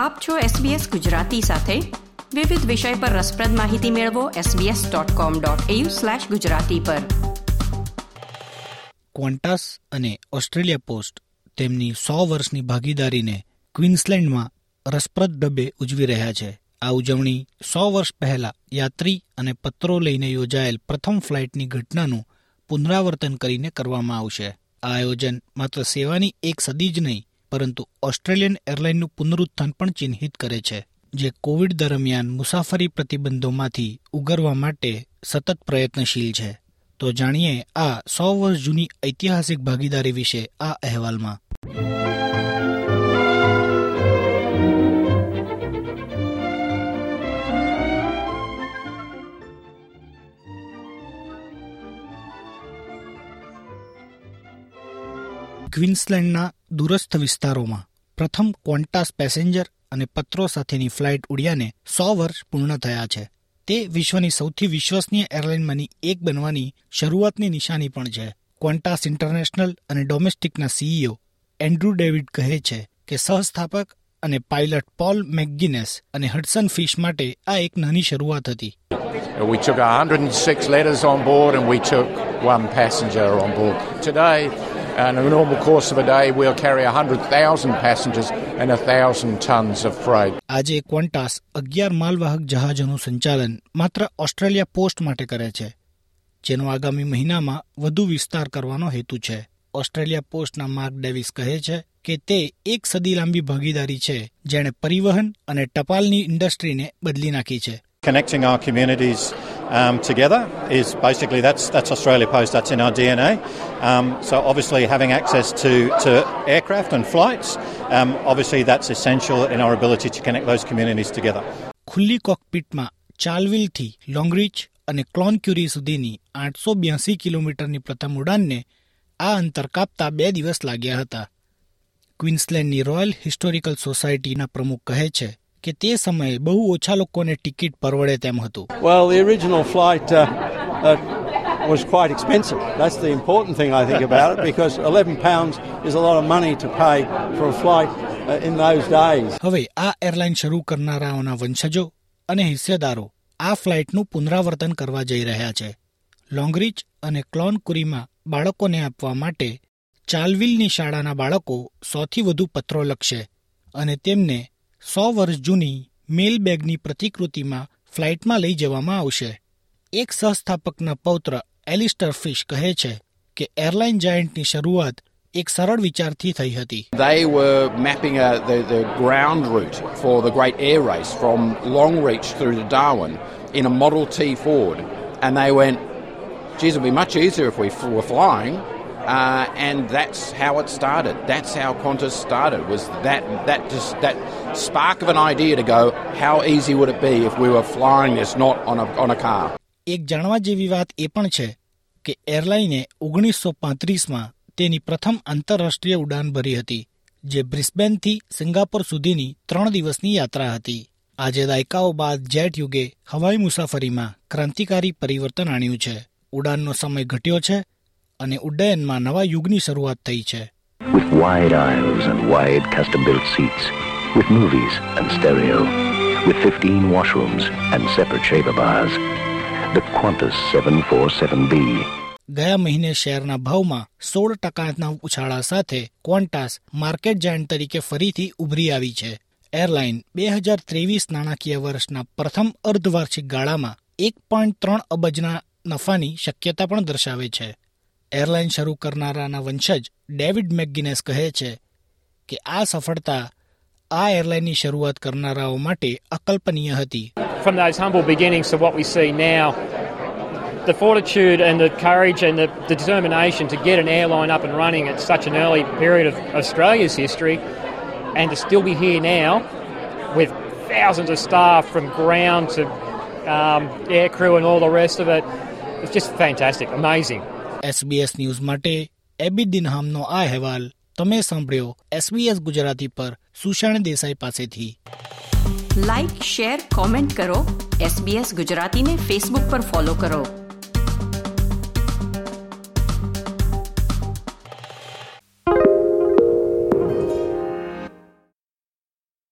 આપ છો SBS ગુજરાતી સાથે. વિવિધ વિષય પર રસપ્રદ માહિતી મેળવો sbs.com.au/gujarati પર. ક્વોન્ટાસ અને ઓસ્ટ્રેલિયા પોસ્ટ તેમની સો વર્ષની ભાગીદારીને ક્વીન્સલેન્ડમાં રસપ્રદ ડબે ઉજવી રહ્યા છે. આ ઉજવણી સો વર્ષ પહેલા યાત્રી અને પત્રો લઈને યોજાયેલ પ્રથમ ફ્લાઇટની ઘટનાનું પુનરાવર્તન કરીને કરવામાં આવશે. આ આયોજન માત્ર સેવાની એક સદી જ નહીં પરંતુ ઓસ્ટ્રેલિયન એરલાઇનનું પુનરુત્થાન પણ ચિહ્નિત કરે છે, જે કોવિડ દરમિયાન મુસાફરી પ્રતિબંધોમાંથી ઉગરવા માટે સતત પ્રયત્નશીલ છે. તો જાણીએ આ સો વર્ષ જૂની ઐતિહાસિક ભાગીદારી વિશે આ અહેવાલમાં. ક્વીન્સલેન્ડના દૂરસ્થ વિસ્તારોમાં પ્રથમ ક્વોન્ટાસ પેસેન્જર અને પત્રો સાથેની ફ્લાઇટ ઉડ્યાને સો વર્ષ પૂર્ણ થયા છે. તે વિશ્વની સૌથી વિશ્વસનીય એરલાઇનમાંની એક બનવાની શરૂઆતની નિશાની પણ છે. ક્વોન્ટાસ ઇન્ટરનેશનલ અને ડોમેસ્ટિકના સીઈઓ એન્ડ્રુ ડેવિડ કહે છે કે સહસ્થાપક અને પાયલટ પોલ મેકગિનેસ અને હડસન ફિશ માટે આ એક નાની શરૂઆત હતી. We took 106 letters on board and we took one passenger on board. Today, in a normal course of a day, we'll carry 100,000 passengers and 1,000 tons of freight. આજે ક્વોન્ટાસ અગિયાર માલવાહક જહાજોનું સંચાલન માત્ર ઓસ્ટ્રેલિયા પોસ્ટ માટે કરે છે જેનો આગામી મહિનામાં વધુ વિસ્તાર કરવાનો હેતુ છે ઓસ્ટ્રેલિયા પોસ્ટના માર્ક ડેવિસ કહે છે કે તે એક સદી લાંબી ભાગીદારી છે જેણે પરિવહન અને ટપાલની ઇન્ડસ્ટ્રીને બદલી નાખી છે Connecting our communities um, together is basically that's that's Australia Post. That's in our DNA. Um, so obviously having access to, to aircraft and flights, um, obviously that's essential in our ability to connect those communities together. ખુલ્લી કોકપીટમાં ચાલવિલથી લોંગરીચ અને clone ક્યુરી સુધીની આઠસો બ્યાસી કિલોમીટરની પ્રથમ ઉડાનને આ અંતર કાપતા બે દિવસ લાગ્યા હતા ક્વિન્સલેન્ડની રોયલ હિસ્ટોરિકલ સોસાયટીના પ્રમુખ કહે છે કે તે સમયે બહુ ઓછા લોકોને ટિકિટ પરવડે તેમ હતું Well, the original flight uh, uh, was quite expensive. That's the important thing I think about it because eleven pounds is a lot of money to pay for a flight uh, in those days. હવે આ airline શરૂ કરનારાઓના વંશજો અને હિસ્સેદારો આ ફ્લાઇટનું પુનરાવર્તન કરવા જઈ રહ્યા છે લોંગરીચ અને ક્લોનકુરીમાં બાળકોને આપવા માટે ચાલવિલની શાળાના બાળકો સૌથી વધુ પત્રો લખશે અને તેમને સો વર્ષ જૂની મેલ બેગની પ્રતિકૃતિમાં ફ્લાઇટમાં લઈ જવામાં આવશે એક સહસ્થાપકના પૌત્ર એલિસ્ટર ફિશ કહે છે કે એરલાઇન જાયન્ટની શરૂઆત એક સરળ વિચારથી થઈ હતી They were mapping a, the, the ground route for the great air race from Longreach through to Darwin in a Model T Ford. And they went, geez, it'd be much easier if we were flying. Uh, and that's how it started. That's how Qantas started. Was that that just that spark of an idea to go? How easy would it be if we were flying this, not on a on a car? એક જાણવા જેવી વાત એ પણ છે કે એરલાઈને ઓગણીસો પાંત્રીસમાં તેની પ્રથમ આંતરરાષ્ટ્રીય ઉડાન ભરી હતી જે બ્રિસ્બેનથી સિંગાપોર સુધીની ત્રણ દિવસની યાત્રા હતી આજે દાયકાઓ બાદ જેટ યુગે હવાઈ મુસાફરીમાં ક્રાંતિકારી પરિવર્તન આણ્યું છે ઉડાનનો સમય ઘટ્યો છે અને ઉડ્ડયનમાં નવા યુગની શરૂઆત થઈ છે with wide aisles and wide custom built seats, with movies and stereo, with 15 washrooms and separate shaver bars. The Qantas 747B. ગયા મહિને શેરના ભાવમાં સોળ ટકાના ઉછાળા સાથે ક્વોન્ટાસ માર્કેટ જાયન્ટ તરીકે ફરીથી ઉભરી આવી છે એરલાઇન બે હજાર ત્રેવીસ નાણાકીય વર્ષના પ્રથમ અર્ધવાર્ષિક ગાળામાં એક પોઈન્ટ ત્રણ અબજના નફાની શક્યતા પણ દર્શાવે છે એરલાઇન શરૂ કરનારાના વંશજ ડેવિડ મેકગિનેસ કહે છે કે આ સફળતા આ એરલાઇનની શરૂઆત કરનારાઓ માટે અકલ્પનીય હતી from those humble beginnings to what we see now, the fortitude and the courage and the, the determination to get an airline up and running at such an early period of Australia's history and to still be here now with thousands of staff from ground to um, air crew and all the rest of it, it's just fantastic, amazing. SBS news માટે Abby દિનહામનો આ અહેવાલ તમે સાંભળ્યો SBS Gujarati પર સુષાણ દેસાઈ પાસેથી. Like share comment કરો. SBS ગુજરાતીને ફેસબુક પર ફોલો કરો.